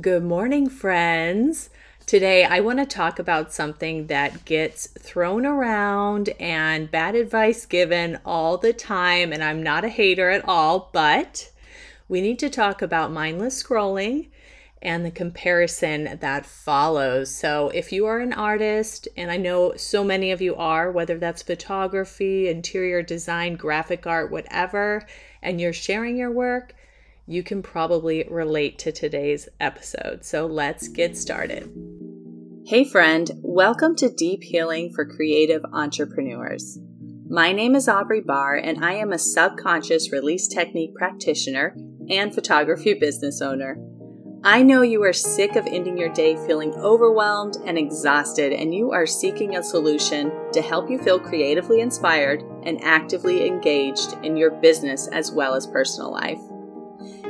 Good morning, friends. Today, I want to talk about something that gets thrown around and bad advice given all the time. And I'm not a hater at all, but we need to talk about mindless scrolling and the comparison that follows. So, if you are an artist, and I know so many of you are, whether that's photography, interior design, graphic art, whatever, and you're sharing your work, you can probably relate to today's episode. So, let's get started. Hey, friend, welcome to Deep Healing for Creative Entrepreneurs. My name is Aubrey Barr, and I am a subconscious release technique practitioner and photography business owner. I know you are sick of ending your day feeling overwhelmed and exhausted, and you are seeking a solution to help you feel creatively inspired and actively engaged in your business as well as personal life.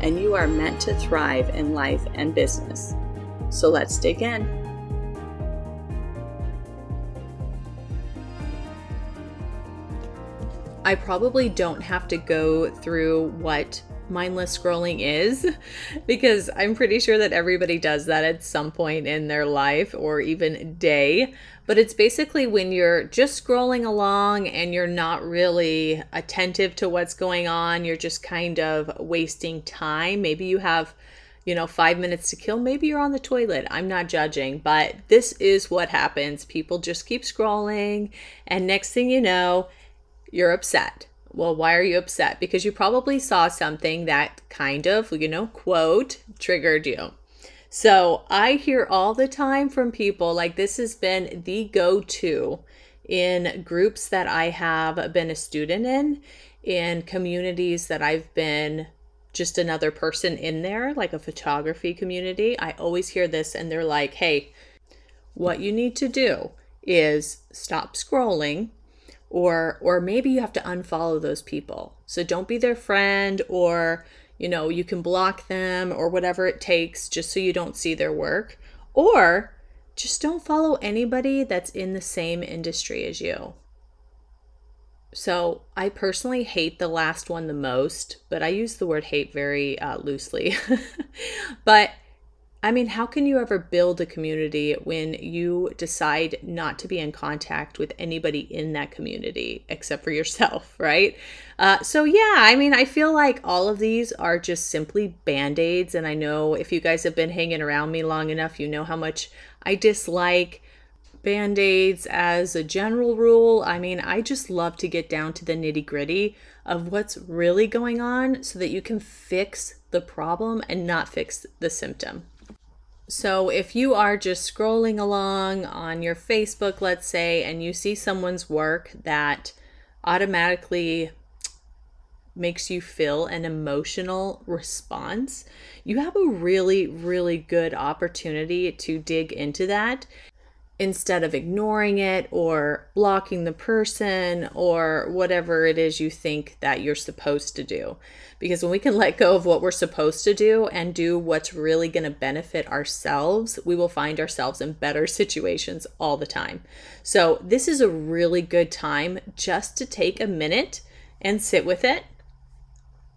and you are meant to thrive in life and business. So let's dig in. I probably don't have to go through what mindless scrolling is because I'm pretty sure that everybody does that at some point in their life or even day. But it's basically when you're just scrolling along and you're not really attentive to what's going on, you're just kind of wasting time. Maybe you have you know, five minutes to kill. Maybe you're on the toilet. I'm not judging, but this is what happens. People just keep scrolling, and next thing you know, you're upset well, why are you upset? Because you probably saw something that kind of, you know, quote, triggered you. So I hear all the time from people like this has been the go to in groups that I have been a student in, in communities that I've been just another person in there, like a photography community. I always hear this and they're like, hey, what you need to do is stop scrolling or or maybe you have to unfollow those people so don't be their friend or you know you can block them or whatever it takes just so you don't see their work. Or just don't follow anybody that's in the same industry as you. So i personally hate the last one the most but i use the word hate very uh, loosely. But I mean, how can you ever build a community when you decide not to be in contact with anybody in that community except for yourself, right? Uh, so, yeah, I mean, I feel like all of these are just simply band aids. And I know if you guys have been hanging around me long enough, you know how much I dislike band aids as a general rule. I mean, I just love to get down to the nitty gritty of what's really going on so that you can fix the problem and not fix the symptom. So, if you are just scrolling along on your Facebook, let's say, and you see someone's work that automatically makes you feel an emotional response, you have a really, really good opportunity to dig into that instead of ignoring it or blocking the person or whatever it is you think that you're supposed to do. Because when we can let go of what we're supposed to do and do what's really going to benefit ourselves, we will find ourselves in better situations all the time. So, this is a really good time just to take a minute and sit with it.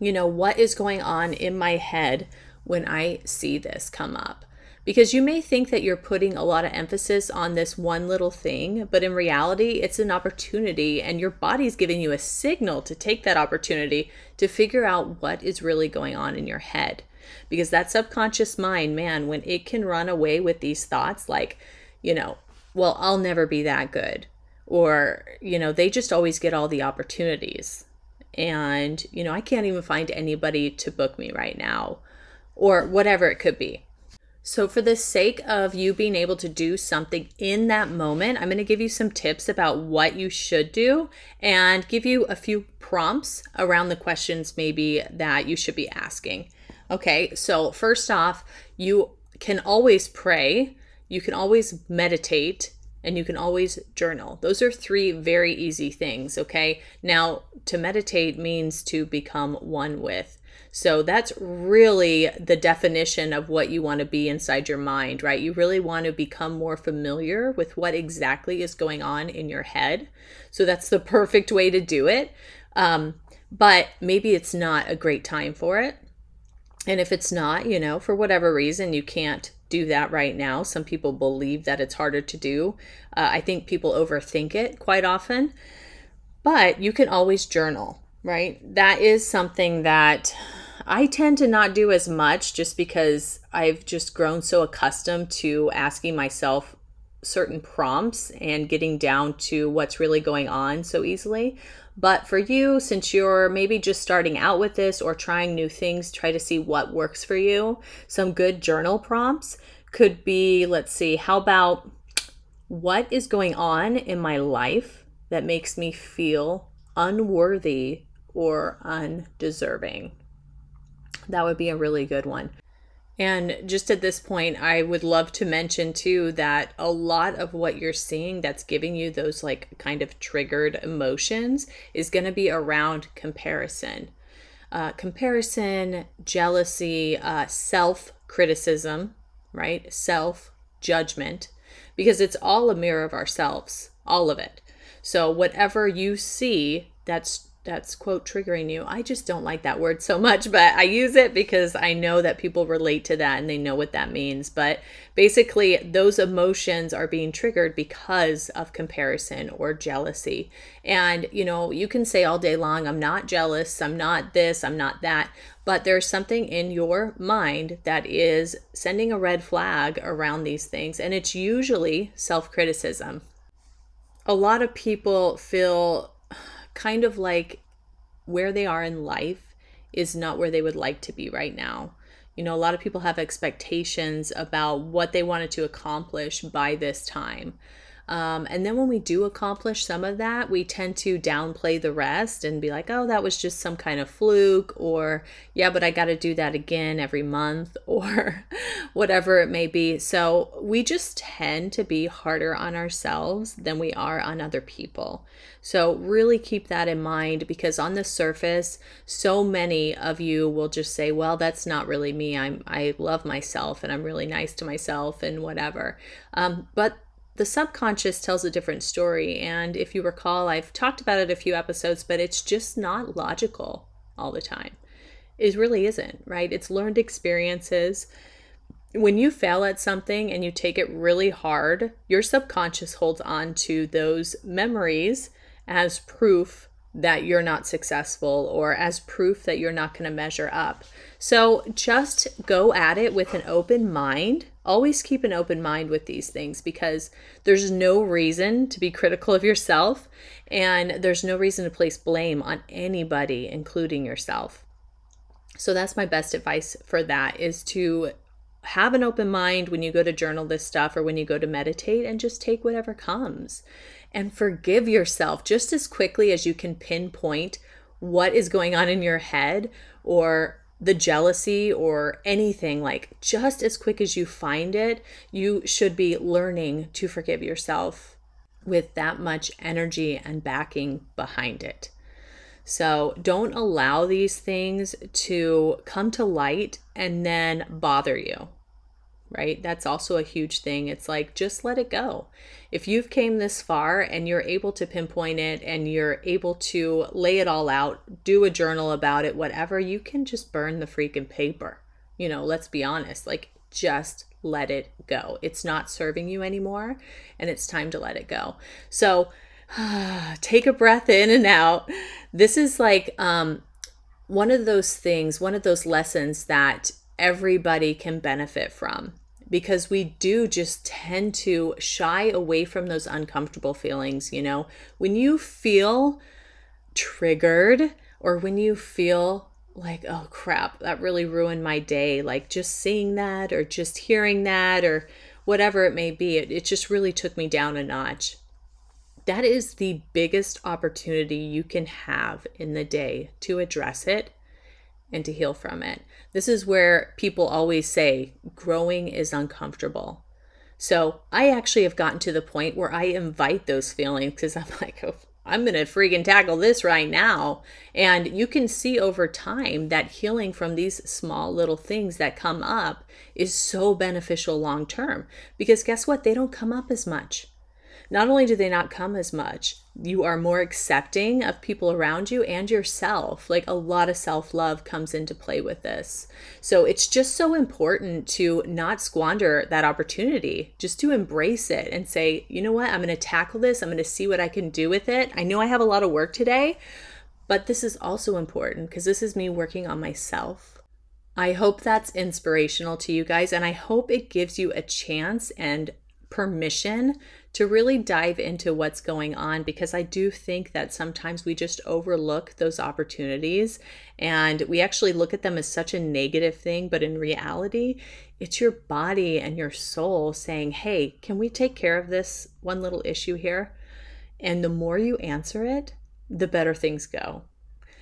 You know, what is going on in my head when I see this come up? Because you may think that you're putting a lot of emphasis on this one little thing, but in reality, it's an opportunity, and your body's giving you a signal to take that opportunity to figure out what is really going on in your head. Because that subconscious mind, man, when it can run away with these thoughts like, you know, well, I'll never be that good, or, you know, they just always get all the opportunities. And, you know, I can't even find anybody to book me right now, or whatever it could be so, for the sake of you being able to do something in that moment, I'm going to give you some tips about what you should do and give you a few prompts around the questions maybe that you should be asking. Okay, so first off, you can always pray. you can always meditate and you can always journal. Those are three very easy things, okay? Now, to meditate means to become one with. So that's really the definition of what you want to be inside your mind, right? You really want to become more familiar with what exactly is going on in your head. So that's the perfect way to do it. Um, but maybe it's not a great time for it. And if it's not, you know, for whatever reason, you can't do that right now. Some people believe that it's harder to do. Uh, I think people overthink it quite often. But you can always journal, right? That is something that I tend to not do as much just because I've just grown so accustomed to asking myself certain prompts and getting down to what's really going on so easily. But for you, since you're maybe just starting out with this or trying new things, try to see what works for you. Some good journal prompts could be let's see, how about what is going on in my life that makes me feel unworthy or undeserving? That would be a really good one. And just at this point, I would love to mention too that a lot of what you're seeing that's giving you those like kind of triggered emotions is going to be around comparison. Uh, comparison, jealousy, uh, self criticism, right? Self judgment, because it's all a mirror of ourselves, all of it. So, whatever you see that's that's quote triggering you. I just don't like that word so much, but I use it because I know that people relate to that and they know what that means. But basically, those emotions are being triggered because of comparison or jealousy. And, you know, you can say all day long, I'm not jealous, I'm not this, I'm not that. But there's something in your mind that is sending a red flag around these things. And it's usually self criticism. A lot of people feel kind of like where they are in life is not where they would like to be right now. You know, a lot of people have expectations about what they wanted to accomplish by this time. Um, and then when we do accomplish some of that, we tend to downplay the rest and be like, oh, that was just some kind of fluke, or yeah, but I got to do that again every month, or whatever it may be. So we just tend to be harder on ourselves than we are on other people. So really keep that in mind because on the surface, so many of you will just say, well, that's not really me. I'm, I love myself and I'm really nice to myself and whatever. Um, but the subconscious tells a different story. And if you recall, I've talked about it a few episodes, but it's just not logical all the time. It really isn't, right? It's learned experiences. When you fail at something and you take it really hard, your subconscious holds on to those memories as proof that you're not successful or as proof that you're not going to measure up. So just go at it with an open mind. Always keep an open mind with these things because there's no reason to be critical of yourself and there's no reason to place blame on anybody including yourself. So that's my best advice for that is to have an open mind when you go to journal this stuff or when you go to meditate and just take whatever comes and forgive yourself just as quickly as you can pinpoint what is going on in your head or the jealousy or anything like just as quick as you find it you should be learning to forgive yourself with that much energy and backing behind it. So don't allow these things to come to light and then bother you right? That's also a huge thing. It's like just let it go. If you've came this far and you're able to pinpoint it and you're able to lay it all out, do a journal about it, whatever, you can just burn the freaking paper. You know, let's be honest. Like just let it go. It's not serving you anymore and it's time to let it go. So, take a breath in and out. This is like um one of those things, one of those lessons that everybody can benefit from because we do just tend to shy away from those uncomfortable feelings. You know, when you feel triggered or when you feel like, oh crap, that really ruined my day, like just seeing that or just hearing that or whatever it may be, it, it just really took me down a notch. That is the biggest opportunity you can have in the day to address it and to heal from it. This is where people always say growing is uncomfortable. So I actually have gotten to the point where I invite those feelings because I'm like, oh, I'm going to freaking tackle this right now. And you can see over time that healing from these small little things that come up is so beneficial long term because guess what? They don't come up as much not only do they not come as much, you are more accepting of people around you and yourself. Like a lot of self love comes into play with this. So it's just so important to not squander that opportunity, just to embrace it and say, you know what, I'm going to tackle this. I'm going to see what I can do with it. I know I have a lot of work today, but this is also important because this is me working on myself. I hope that's inspirational to you guys, and I hope it gives you a chance and permission to really dive into what's going on because I do think that sometimes we just overlook those opportunities and we actually look at them as such a negative thing. But in reality, it's your body and your soul saying, Hey, can we take care of this one little issue here? And the more you answer it, the better things go.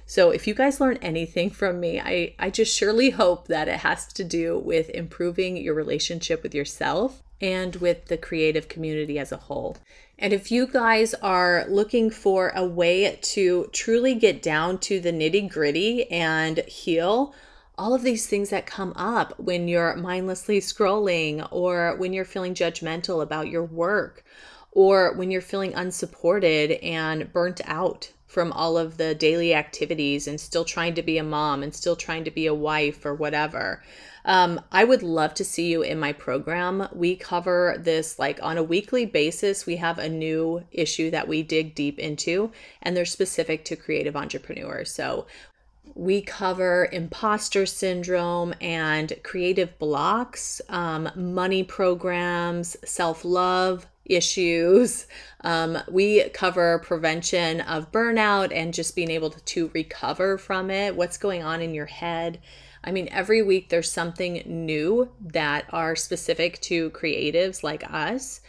So if you guys learn anything from me, I, I just surely hope that it has to do with improving your relationship with yourself and with the creative community as a whole. And if you guys are looking for a way to truly get down to the nitty gritty and heal, all of these things that come up when you're mindlessly scrolling or when you're feeling judgmental about your work or when you're feeling unsupported and burnt out from all of the daily activities and still trying to be a mom and still trying to be a wife or whatever. Um, I would love to see you in my program. We cover this like on a weekly basis. We have a new issue that we dig deep into, and they're specific to creative entrepreneurs. So we cover imposter syndrome and creative blocks, um, money programs, self love issues. Um, we cover prevention of burnout and just being able to, to recover from it, what's going on in your head. I mean, every week there's something new that are specific to creatives like us.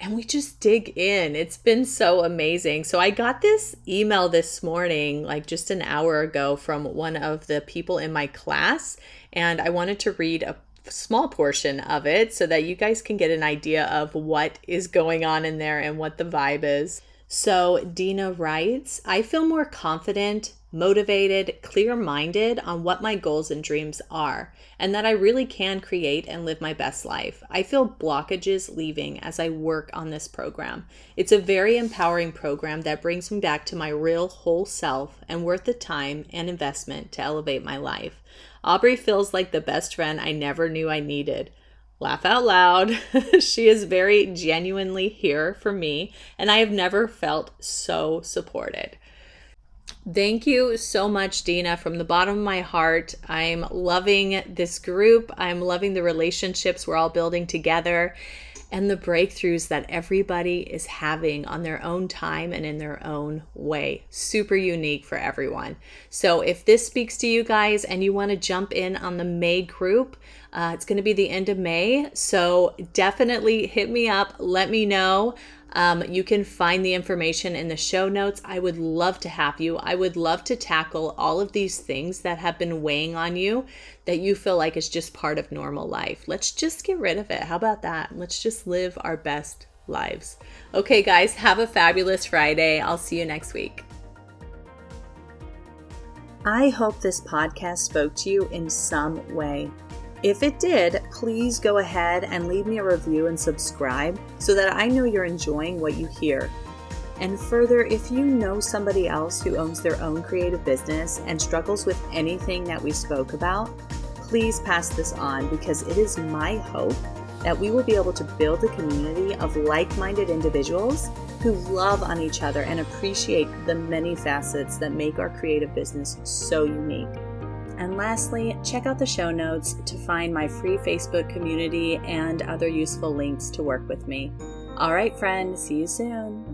And we just dig in. It's been so amazing. So, I got this email this morning, like just an hour ago, from one of the people in my class. And I wanted to read a small portion of it so that you guys can get an idea of what is going on in there and what the vibe is. So, Dina writes, I feel more confident, motivated, clear minded on what my goals and dreams are, and that I really can create and live my best life. I feel blockages leaving as I work on this program. It's a very empowering program that brings me back to my real whole self and worth the time and investment to elevate my life. Aubrey feels like the best friend I never knew I needed. Laugh out loud. she is very genuinely here for me, and I have never felt so supported. Thank you so much, Dina, from the bottom of my heart. I'm loving this group. I'm loving the relationships we're all building together and the breakthroughs that everybody is having on their own time and in their own way. Super unique for everyone. So, if this speaks to you guys and you want to jump in on the May group, uh, it's going to be the end of May. So, definitely hit me up. Let me know. Um, you can find the information in the show notes. I would love to have you. I would love to tackle all of these things that have been weighing on you that you feel like is just part of normal life. Let's just get rid of it. How about that? Let's just live our best lives. Okay, guys, have a fabulous Friday. I'll see you next week. I hope this podcast spoke to you in some way. If it did, please go ahead and leave me a review and subscribe so that I know you're enjoying what you hear. And further, if you know somebody else who owns their own creative business and struggles with anything that we spoke about, please pass this on because it is my hope that we will be able to build a community of like minded individuals who love on each other and appreciate the many facets that make our creative business so unique. And lastly, check out the show notes to find my free Facebook community and other useful links to work with me. All right, friend, see you soon.